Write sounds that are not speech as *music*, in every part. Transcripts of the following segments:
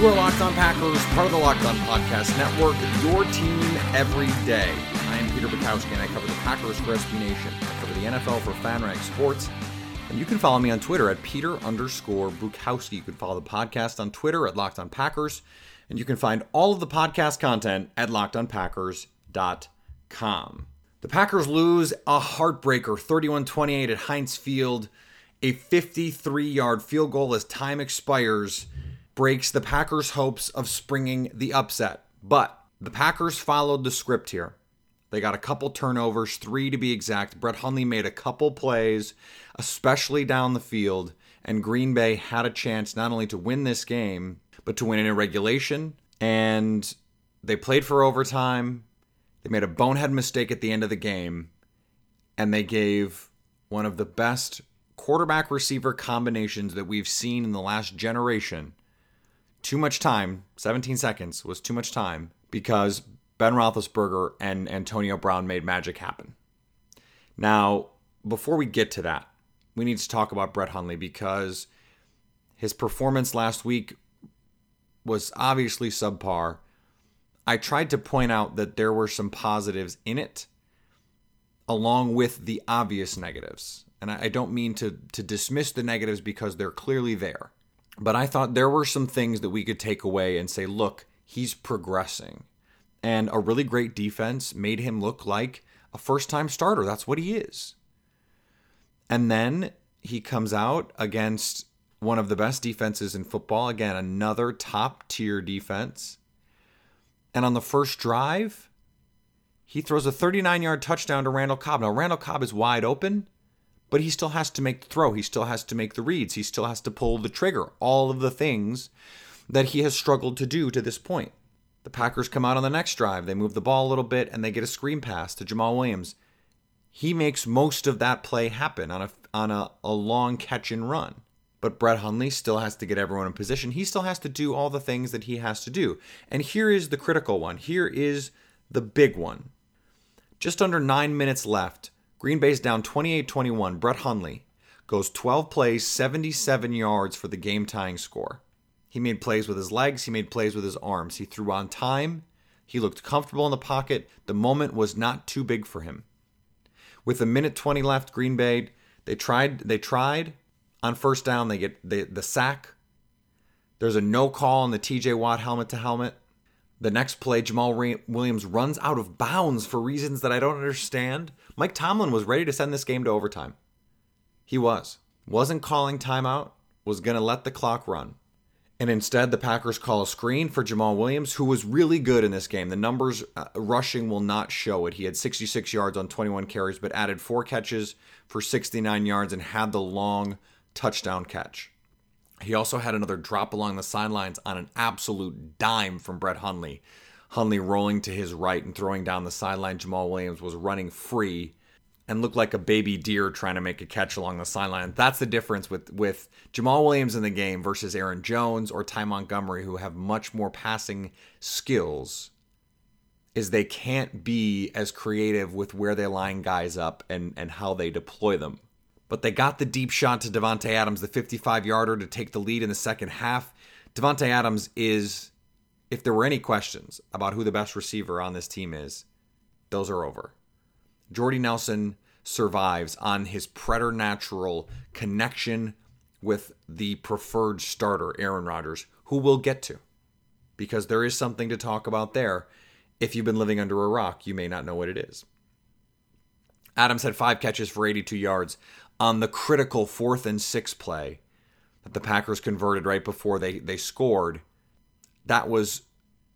You are Locked On Packers, part of the Locked On Podcast Network, your team every day. I am Peter Bukowski, and I cover the Packers for SB Nation. I cover the NFL for FanRag Sports. And you can follow me on Twitter at Peter underscore Bukowski. You can follow the podcast on Twitter at Locked On Packers. And you can find all of the podcast content at lockedonpackers.com. The Packers lose a heartbreaker 31 28 at Heinz Field. A 53 yard field goal as time expires breaks the Packers' hopes of springing the upset. But the Packers followed the script here. They got a couple turnovers, three to be exact. Brett Hundley made a couple plays, especially down the field, and Green Bay had a chance not only to win this game, but to win in regulation. And they played for overtime. They made a bonehead mistake at the end of the game, and they gave one of the best quarterback receiver combinations that we've seen in the last generation too much time. 17 seconds was too much time because Ben Roethlisberger and Antonio Brown made magic happen. Now, before we get to that, we need to talk about Brett Hundley because his performance last week was obviously subpar. I tried to point out that there were some positives in it, along with the obvious negatives. And I don't mean to, to dismiss the negatives because they're clearly there. But I thought there were some things that we could take away and say, look, he's progressing. And a really great defense made him look like a first time starter. That's what he is. And then he comes out against one of the best defenses in football. Again, another top tier defense. And on the first drive, he throws a 39 yard touchdown to Randall Cobb. Now, Randall Cobb is wide open, but he still has to make the throw. He still has to make the reads. He still has to pull the trigger. All of the things that he has struggled to do to this point. The Packers come out on the next drive. They move the ball a little bit and they get a screen pass to Jamaal Williams. He makes most of that play happen on a on a, a long catch and run. But Brett Hundley still has to get everyone in position. He still has to do all the things that he has to do. And here is the critical one. Here is the big one. Just under nine minutes left. Green Bay's down 28 21. Brett Hundley goes 12 plays, 77 yards for the game tying score. He made plays with his legs, he made plays with his arms. He threw on time, he looked comfortable in the pocket. The moment was not too big for him. With a minute 20 left, Green Bay, they tried they tried on first down, they get the, the sack. There's a no call on the TJ Watt helmet to helmet. The next play, Jamaal Williams runs out of bounds for reasons that I don't understand. Mike Tomlin was ready to send this game to overtime. He was. Wasn't calling timeout, was going to let the clock run. And instead, the Packers call a screen for Jamaal Williams, who was really good in this game. The numbers uh, rushing will not show it. He had 66 yards on 21 carries, but added four catches for 69 yards and had the long touchdown catch. He also had another drop along the sidelines on an absolute dime from Brett Hundley. Hundley rolling to his right and throwing down the sideline. Jamaal Williams was running free and looked like a baby deer trying to make a catch along the sideline. That's the difference with with Jamaal Williams in the game versus Aaron Jones or Ty Montgomery, who have much more passing skills. Is they can't be as creative with where they line guys up and and how they deploy them but they got the deep shot to Davante Adams, the 55 yarder, to take the lead in the second half. Davante Adams is, if there were any questions about who the best receiver on this team is, those are over. Jordy Nelson survives on his preternatural connection with the preferred starter, Aaron Rodgers, who we'll get to. Because there is something to talk about there. If you've been living under a rock, you may not know what it is. Adams had five catches for 82 yards on the critical fourth and six play that the Packers converted right before they, they scored. That was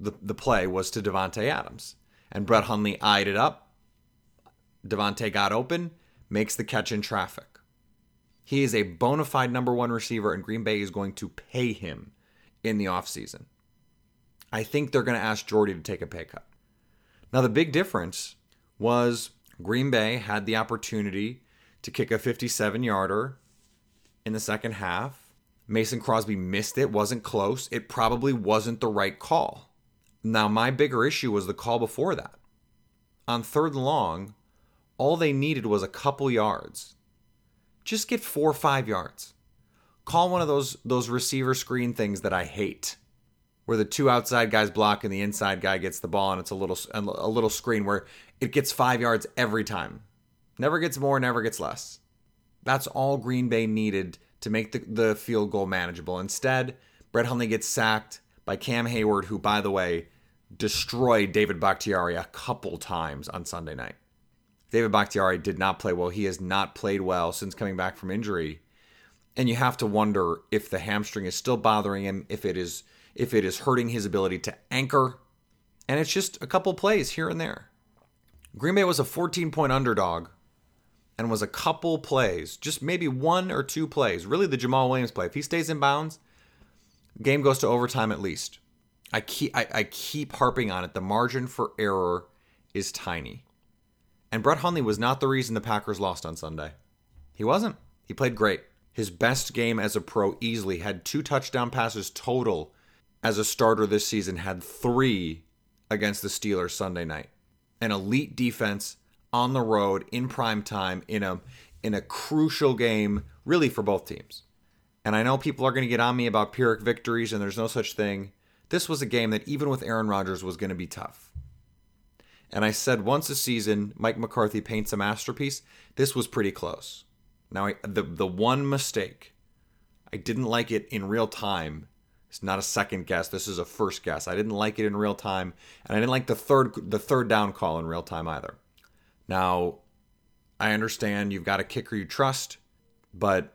the, the play was to Davante Adams. And Brett Hundley eyed it up. Davante got open, makes the catch in traffic. He is a bona fide number one receiver, and Green Bay is going to pay him in the offseason. I think they're going to ask Jordy to take a pay cut. Now, the big difference was Green Bay had the opportunity to kick a 57 yarder in the second half. Mason Crosby missed it, wasn't close. It probably wasn't the right call. Now, my bigger issue was the call before that. On third and long, all they needed was a couple yards. Just get four or five yards. Call one of those those receiver screen things that I hate, where the two outside guys block and the inside guy gets the ball, and it's a little a little screen where it gets five yards every time. Never gets more, never gets less. That's all Green Bay needed to make the, the field goal manageable. Instead, Brett Hundley gets sacked by Cam Heyward, who, by the way, destroyed David Bakhtiari a couple times on Sunday night. David Bakhtiari did not play well. He has not played well since coming back from injury. And you have to wonder if the hamstring is still bothering him, if it is if it is hurting his ability to anchor. And it's just a couple plays here and there. Green Bay was a 14 point underdog and was a couple plays, just maybe one or two plays, really the Jamaal Williams play. If he stays in bounds, game goes to overtime at least. I keep I, I keep harping on it. The margin for error is tiny. And Brett Hundley was not the reason the Packers lost on Sunday. He wasn't. He played great. His best game as a pro easily had two touchdown passes total as a starter this season, had three against the Steelers Sunday night an elite defense on the road in prime time in a in a crucial game really for both teams. And I know people are going to get on me about Pyrrhic victories and there's no such thing. This was a game that even with Aaron Rodgers was going to be tough. And I said once a season Mike McCarthy paints a masterpiece. This was pretty close. Now I, the the one mistake I didn't like it in real time it's not a second guess. This is a first guess. I didn't like it in real time, and I didn't like the third the third down call in real time either. Now, I understand you've got a kicker you trust, but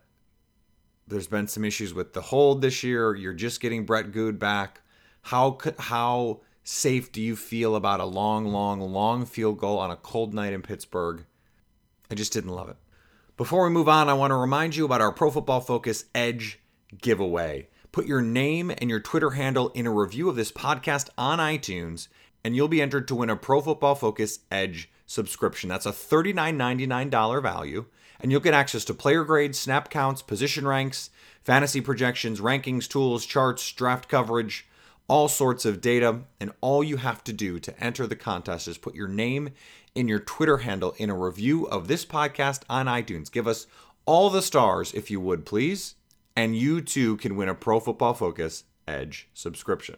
there's been some issues with the hold this year. You're just getting Brett Goode back. How how safe do you feel about a long, long, long field goal on a cold night in Pittsburgh? I just didn't love it. Before we move on, I want to remind you about our Pro Football Focus Edge giveaway. Put your name and your Twitter handle in a review of this podcast on iTunes, and you'll be entered to win a Pro Football Focus Edge subscription. That's a $39.99 value, and you'll get access to player grades, snap counts, position ranks, fantasy projections, rankings, tools, charts, draft coverage, all sorts of data. And all you have to do to enter the contest is put your name in your Twitter handle in a review of this podcast on iTunes. Give us all the stars, if you would, please and you too can win a Pro Football Focus Edge subscription.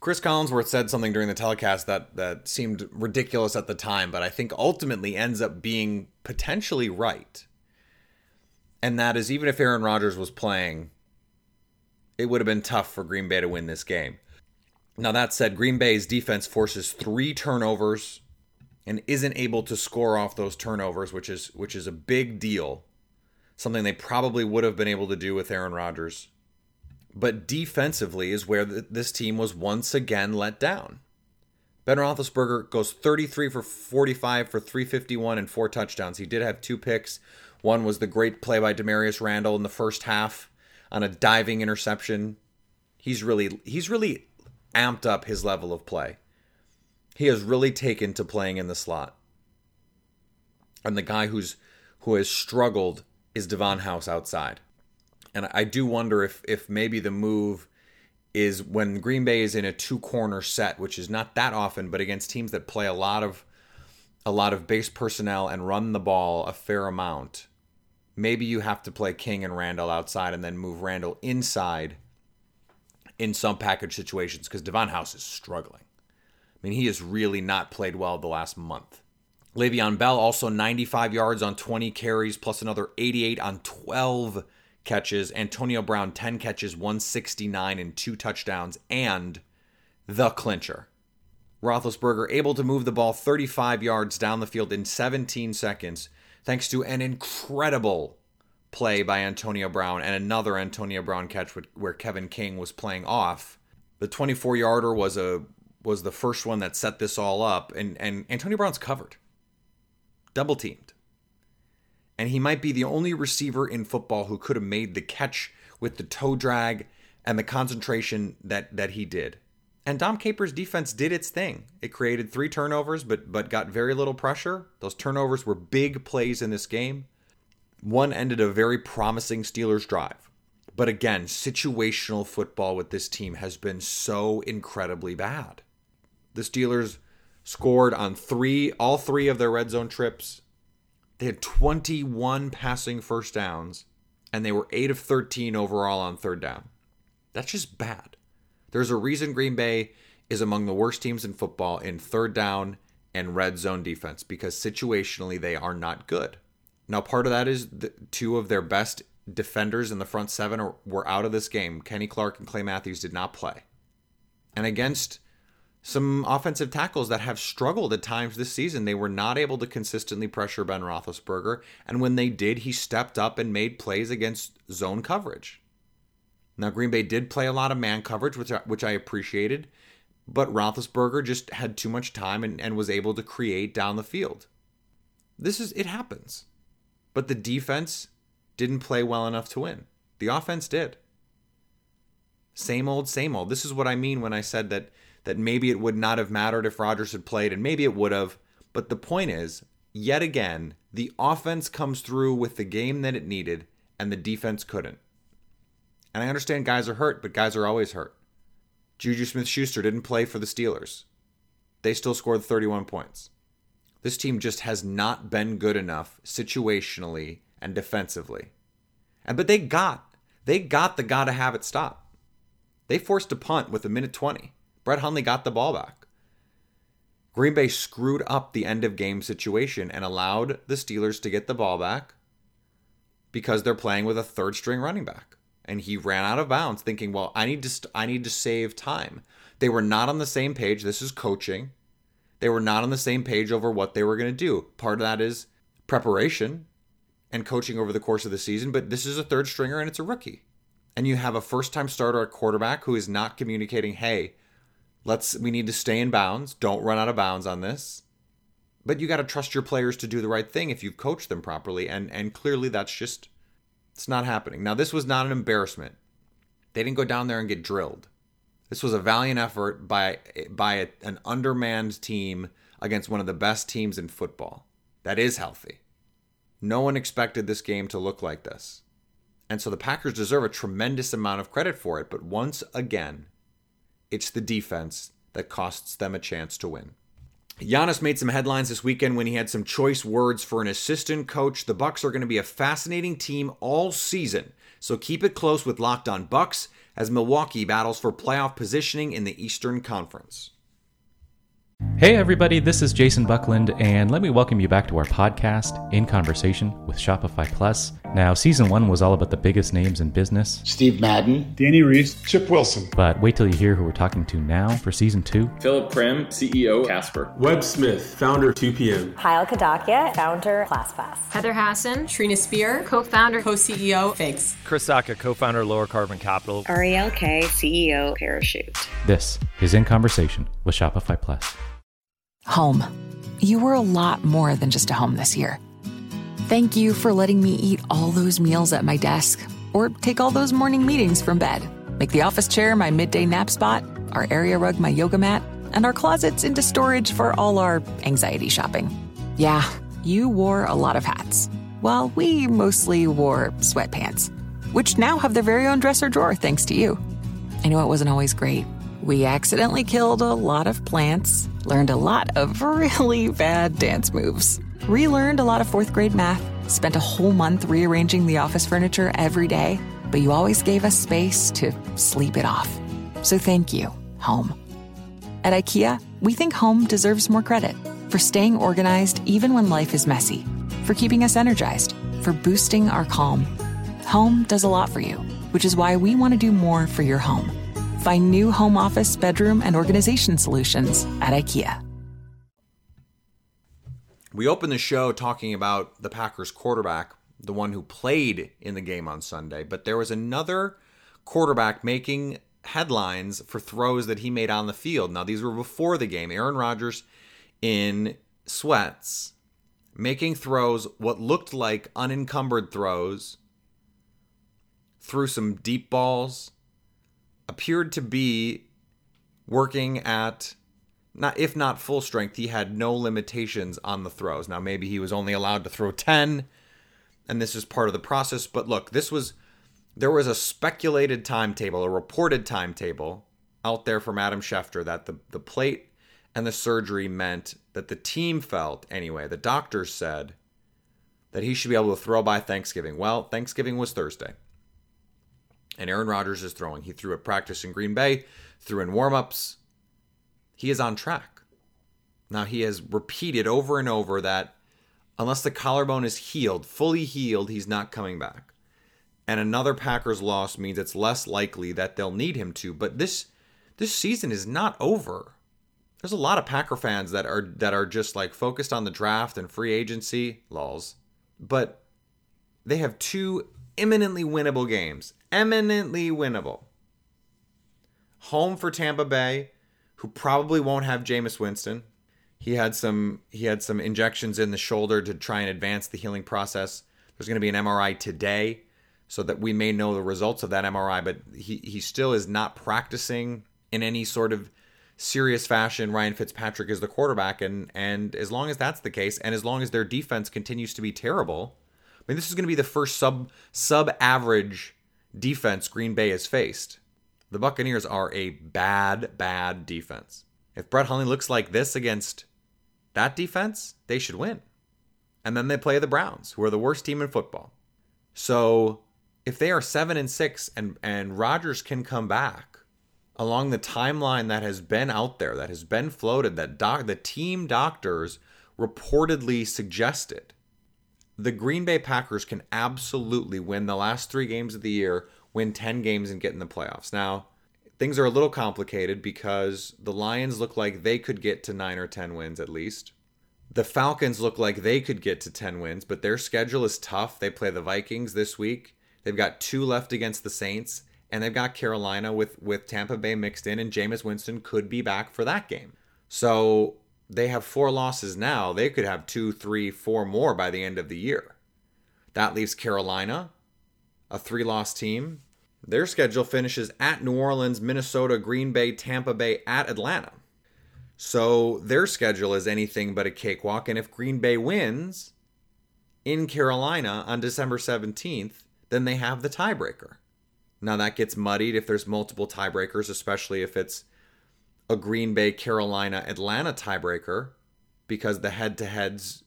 Chris Collinsworth said something during the telecast that that seemed ridiculous at the time, but I think ultimately ends up being potentially right. And that is even if Aaron Rodgers was playing, it would have been tough for Green Bay to win this game. Now that said, Green Bay's defense forces 3 turnovers and isn't able to score off those turnovers, which is which is a big deal. Something they probably would have been able to do with Aaron Rodgers but defensively is where this team was once again let down. Ben Roethlisberger goes 33 for 45 for 351 and four touchdowns. He did have two picks. One was the great play by Damarious Randall in the first half on a diving interception. He's really he's really amped up his level of play. He has really taken to playing in the slot. And the guy who's who has struggled is Davon House outside. And I do wonder if if maybe the move is when Green Bay is in a two corner set, which is not that often, but against teams that play a lot of a lot of base personnel and run the ball a fair amount. Maybe you have to play King and Randall outside and then move Randall inside in some package situations because Davon House is struggling. I mean, he has really not played well the last month. Le'Veon Bell also 95 yards on 20 carries, plus another 88 on 12 catches, Antonio Brown 10 catches, 169 and two touchdowns, and the clincher. Roethlisberger able to move the ball 35 yards down the field in 17 seconds, thanks to an incredible play by Antonio Brown and another Antonio Brown catch where Kevin King was playing off. The 24 yarder was a was the first one that set this all up, and and Antonio Brown's covered, double teamed and he might be the only receiver in football who could have made the catch with the toe drag and the concentration that that he did. And Dom Capers' defense did its thing. It created three turnovers, but but got very little pressure. Those turnovers were big plays in this game. One ended a very promising Steelers drive. But again, situational football with this team has been so incredibly bad. The Steelers scored on three, all three of their red zone trips they had 21 passing first downs, and they were 8 of 13 overall on third down. That's just bad. There's a reason Green Bay is among the worst teams in football in third down and red zone defense because situationally they are not good. Now, part of that is the, two of their best defenders in the front seven were out of this game. Kenny Clark and Clay Matthews did not play. And against some offensive tackles that have struggled at times this season. They were not able to consistently pressure Ben Roethlisberger, and when they did, he stepped up and made plays against zone coverage. Now, Green Bay did play a lot of man coverage, which I, which I appreciated, but Roethlisberger just had too much time and, and was able to create down the field. This is it happens, but the defense didn't play well enough to win. The offense did. Same old, same old. This is what I mean when I said that that maybe it would not have mattered if Rodgers had played, and maybe it would have. But the point is, yet again, the offense comes through with the game that it needed, and the defense couldn't. And I understand guys are hurt, but guys are always hurt. Juju Smith Schuster didn't play for the Steelers. They still scored 31 points. This team just has not been good enough situationally and defensively. And but they got they got the gotta have it stop. They forced a punt with a minute 20. Brett Hundley got the ball back. Green Bay screwed up the end of game situation and allowed the Steelers to get the ball back because they're playing with a third string running back. And he ran out of bounds thinking, "Well, I need to st- I need to save time." They were not on the same page. This is coaching. They were not on the same page over what they were going to do. Part of that is preparation and coaching over the course of the season, but this is a third stringer and it's a rookie. And you have a first-time starter at quarterback who is not communicating, "Hey, let's we need to stay in bounds. Don't run out of bounds on this." But you got to trust your players to do the right thing if you've coached them properly and and clearly that's just it's not happening. Now this was not an embarrassment. They didn't go down there and get drilled. This was a valiant effort by by a, an undermanned team against one of the best teams in football. That is healthy. No one expected this game to look like this. And so the Packers deserve a tremendous amount of credit for it, but once again, it's the defense that costs them a chance to win. Giannis made some headlines this weekend when he had some choice words for an assistant coach. The Bucks are going to be a fascinating team all season, so keep it close with Locked On Bucks as Milwaukee battles for playoff positioning in the Eastern Conference. Hey, everybody, this is Jason Buckland, and let me welcome you back to our podcast, In Conversation with Shopify Plus. Now, season one was all about the biggest names in business. Steve Madden, Dani Reiss, Chip Wilson. But wait till you hear who we're talking to now for season two. Philip Krim, CEO Casper, Web Smith, founder 2PM, Payal Kadakia, founder ClassPass, Heather Hasson, Trina Spear, co founder, co CEO Figs, Chris Sacca, co founder Lower Carbon Capital, Ariel Kaye, CEO Parachute. This is In Conversation with Shopify Plus. Home. You were a lot more than just a home this year. Thank you for letting me eat all those meals at my desk or take all those morning meetings from bed. Make the office chair my midday nap spot, our area rug my yoga mat, and our closets into storage for all our anxiety shopping. Yeah, you wore a lot of hats, while we mostly wore sweatpants, which now have their very own dresser drawer thanks to you. I know it wasn't always great. We accidentally killed a lot of plants, learned a lot of *laughs* really bad dance moves, relearned a lot of fourth grade math, spent a whole month rearranging the office furniture every day, but you always gave us space to sleep it off. So thank you, home. At IKEA, we think home deserves more credit for staying organized even when life is messy, for keeping us energized, for boosting our calm. Home does a lot for you, which is why we want to do more for your home. Find new home office, bedroom, and organization solutions at IKEA. We opened the show talking about the Packers quarterback, the one who played in the game on Sunday, but there was another quarterback making headlines for throws that he made on the field. Now, these were before the game. Aaron Rodgers in sweats, making throws, what looked like unencumbered throws, threw some deep balls appeared to be working at not if not full strength he had no limitations on the throws. Now maybe he was only allowed to throw 10 and this is part of the process but look this was there was a speculated timetable a reported timetable out there from Adam Schefter that the the plate and the surgery meant that the team felt anyway the doctors said that he should be able to throw by Thanksgiving. Well Thanksgiving was Thursday and Aaron Rodgers is throwing. He threw at practice in Green Bay, threw in warmups. He is on track. Now, he has repeated over and over that unless the collarbone is healed, fully healed, he's not coming back. And another Packers loss means it's less likely that they'll need him to. But this this season is not over. There's a lot of Packer fans that are that are just like focused on the draft and free agency, laws. But they have two imminently winnable games. Eminently winnable. Home for Tampa Bay, who probably won't have Jameis Winston. He had some he had some injections in the shoulder to try and advance the healing process. There's going to be an MRI today so that we may know the results of that MRI, but he, he still is not practicing in any sort of serious fashion. Ryan Fitzpatrick is the quarterback, and and as long as that's the case, and as long as their defense continues to be terrible, I mean, this is going to be the first sub sub average defense Green Bay has faced. The Buccaneers are a bad, bad defense. If Brett Hundley looks like this against that defense, they should win. And then they play the Browns, who are the worst team in football. So if they are seven and six and, and Rodgers can come back along the timeline that has been out there, that has been floated, that doc, the team doctors reportedly suggested, the Green Bay Packers can absolutely win the last three games of the year, win 10 games, and get in the playoffs. Now, things are a little complicated because the Lions look like they could get to nine or 10 wins at least. The Falcons look like they could get to 10 wins, but their schedule is tough. They play the Vikings this week. They've got two left against the Saints, and they've got Carolina with, with Tampa Bay mixed in, and Jameis Winston could be back for that game. So they have four losses now. They could have two, three, four more by the end of the year. That leaves Carolina, a three loss team. Their schedule finishes at New Orleans, Minnesota, Green Bay, Tampa Bay, at Atlanta. So their schedule is anything but a cakewalk. And if Green Bay wins in Carolina on December 17th, then they have the tiebreaker. Now that gets muddied if there's multiple tiebreakers, especially if it's a Green Bay, Carolina, Atlanta tiebreaker, because the head to heads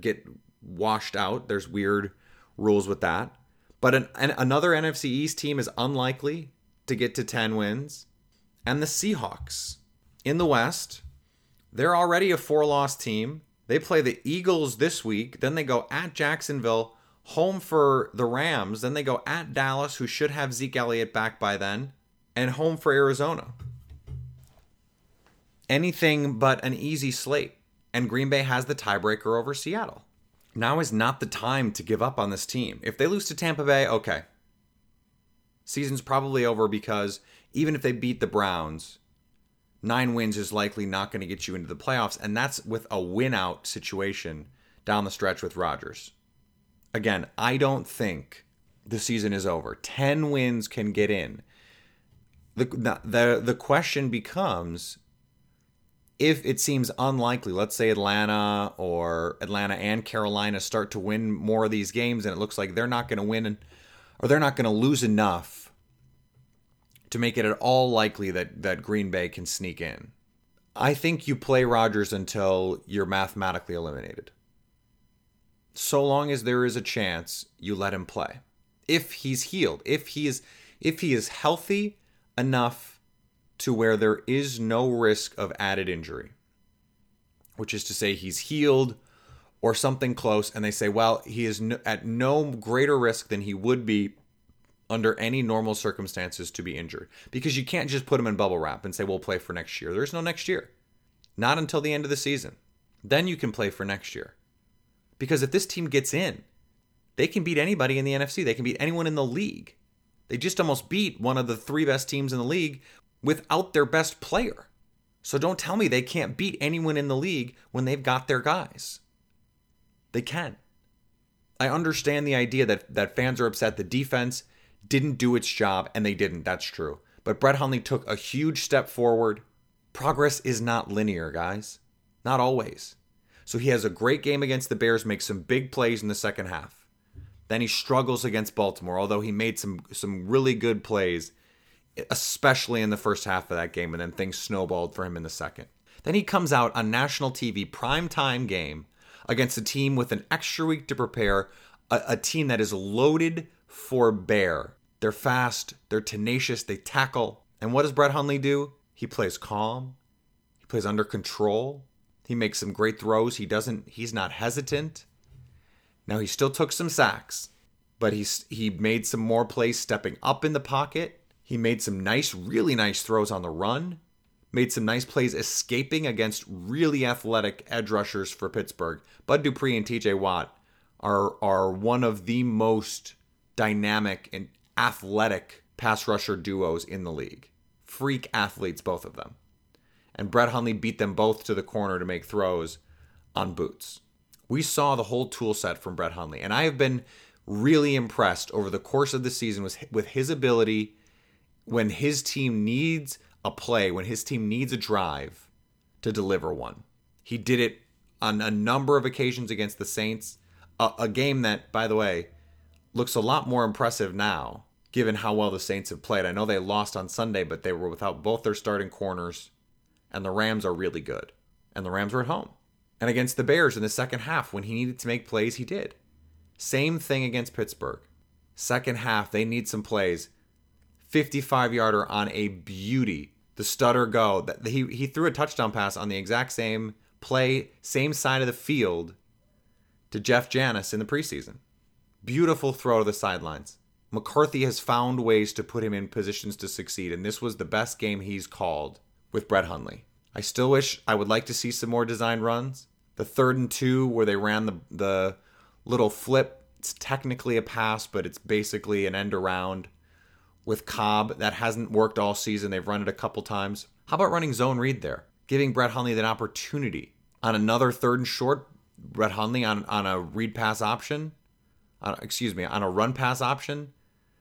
get washed out. There's weird rules with that. But an, an, another NFC East team is unlikely to get to 10 wins. And the Seahawks in the West, they're already a four loss team. They play the Eagles this week. Then they go at Jacksonville, home for the Rams. Then they go at Dallas, who should have Zeke Elliott back by then, and home for Arizona. Anything but an easy slate. And Green Bay has the tiebreaker over Seattle. Now is not the time to give up on this team. If they lose to Tampa Bay, okay. Season's probably over because even if they beat the Browns, nine wins is likely not going to get you into the playoffs. And that's with a win out situation down the stretch with Rodgers. Again, I don't think the season is over. 10 wins can get in. The, the, the question becomes if it seems unlikely, let's say Atlanta or Atlanta and Carolina start to win more of these games and it looks like they're not going to win or they're not going to lose enough to make it at all likely that, that Green Bay can sneak in. I think you play Rodgers until you're mathematically eliminated. So long as there is a chance, you let him play. If he's healed, if he is if he is healthy enough to where there is no risk of added injury, which is to say he's healed or something close, and they say, well, he is no, at no greater risk than he would be under any normal circumstances to be injured. Because you can't just put him in bubble wrap and say, we'll play for next year. There's no next year. Not until the end of the season. Then you can play for next year. Because if this team gets in, they can beat anybody in the NFC. They can beat anyone in the league. They just almost beat one of the three best teams in the league without their best player. So don't tell me they can't beat anyone in the league when they've got their guys. They can. I understand the idea that, that fans are upset the defense didn't do its job, and they didn't. That's true. But Brett Hundley took a huge step forward. Progress is not linear, guys. Not always. So he has a great game against the Bears, makes some big plays in the second half. Then he struggles against Baltimore, although he made some some really good plays especially in the first half of that game, and then things snowballed for him in the second. Then he comes out on national TV, prime time game, against a team with an extra week to prepare, a, a team that is loaded for bear. They're fast, they're tenacious, they tackle. And what does Brett Hundley do? He plays calm, he plays under control, he makes some great throws. He doesn't, he's not hesitant. Now, he still took some sacks, but he's, he made some more plays stepping up in the pocket he made some nice, really nice throws on the run, made some nice plays escaping against really athletic edge rushers for Pittsburgh. Bud Dupree and TJ Watt are, are one of the most dynamic and athletic pass rusher duos in the league. Freak athletes, both of them. And Brett Hundley beat them both to the corner to make throws on boots. We saw the whole tool set from Brett Hundley, and I have been really impressed over the course of the season with, with his ability when his team needs a play, when his team needs a drive to deliver one. He did it on a number of occasions against the Saints, a, a, game that, by the way, looks a lot more impressive now, given how well the Saints have played. I know they lost on Sunday, but they were without both their starting corners, and the Rams are really good. And the Rams were at home. And against the Bears in the second half, when he needed to make plays, he did. Same thing against Pittsburgh. Second half, they need some plays. 55 yarder on a beauty. The stutter go. That he he threw a touchdown pass on the exact same play, same side of the field to Jeff Janis in the preseason. Beautiful throw to the sidelines. McCarthy has found ways to put him in positions to succeed, and this was the best game he's called with Brett Hundley. I still wish I would like to see some more design runs. The third and two where they ran the the little flip, it's technically a pass, but it's basically an end around with Cobb. That hasn't worked all season. They've run it a couple times. How about running zone read there? Giving Brett Hundley that opportunity on another third and short. Brett Hundley on, on a read pass option, on, excuse me, on a run pass option,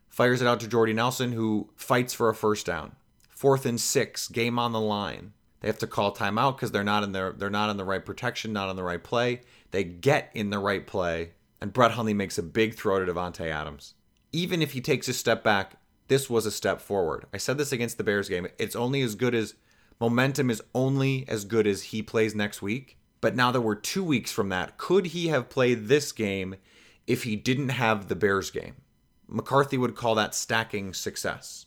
fires it out to Jordy Nelson, who fights for a first down. Fourth and six, game on the line. They have to call timeout because they're not in their they're not in the right protection, not on the right play. They get in the right play, and Brett Hundley makes a big throw to Davante Adams. Even if he takes a step back, this was a step forward. I said this against the Bears game. It's only as good as momentum is only as good as he plays next week. But now that we're two weeks from that, could he have played this game if he didn't have the Bears game? McCarthy would call that stacking success.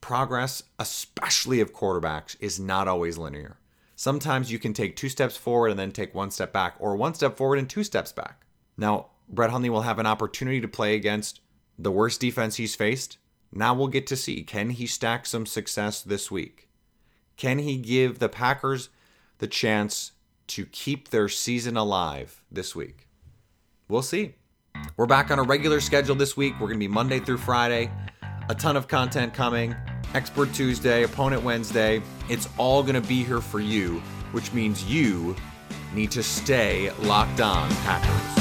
Progress, especially of quarterbacks, is not always linear. Sometimes you can take two steps forward and then take one step back, or one step forward and two steps back. Now, Brett Hundley will have an opportunity to play against the worst defense he's faced. Now we'll get to see can he stack some success this week? Can he give the Packers the chance to keep their season alive this week? We'll see. We're back on a regular schedule this week. We're going to be Monday through Friday. A ton of content coming. Expert Tuesday, Opponent Wednesday. It's all going to be here for you, which means you need to stay locked on Packers.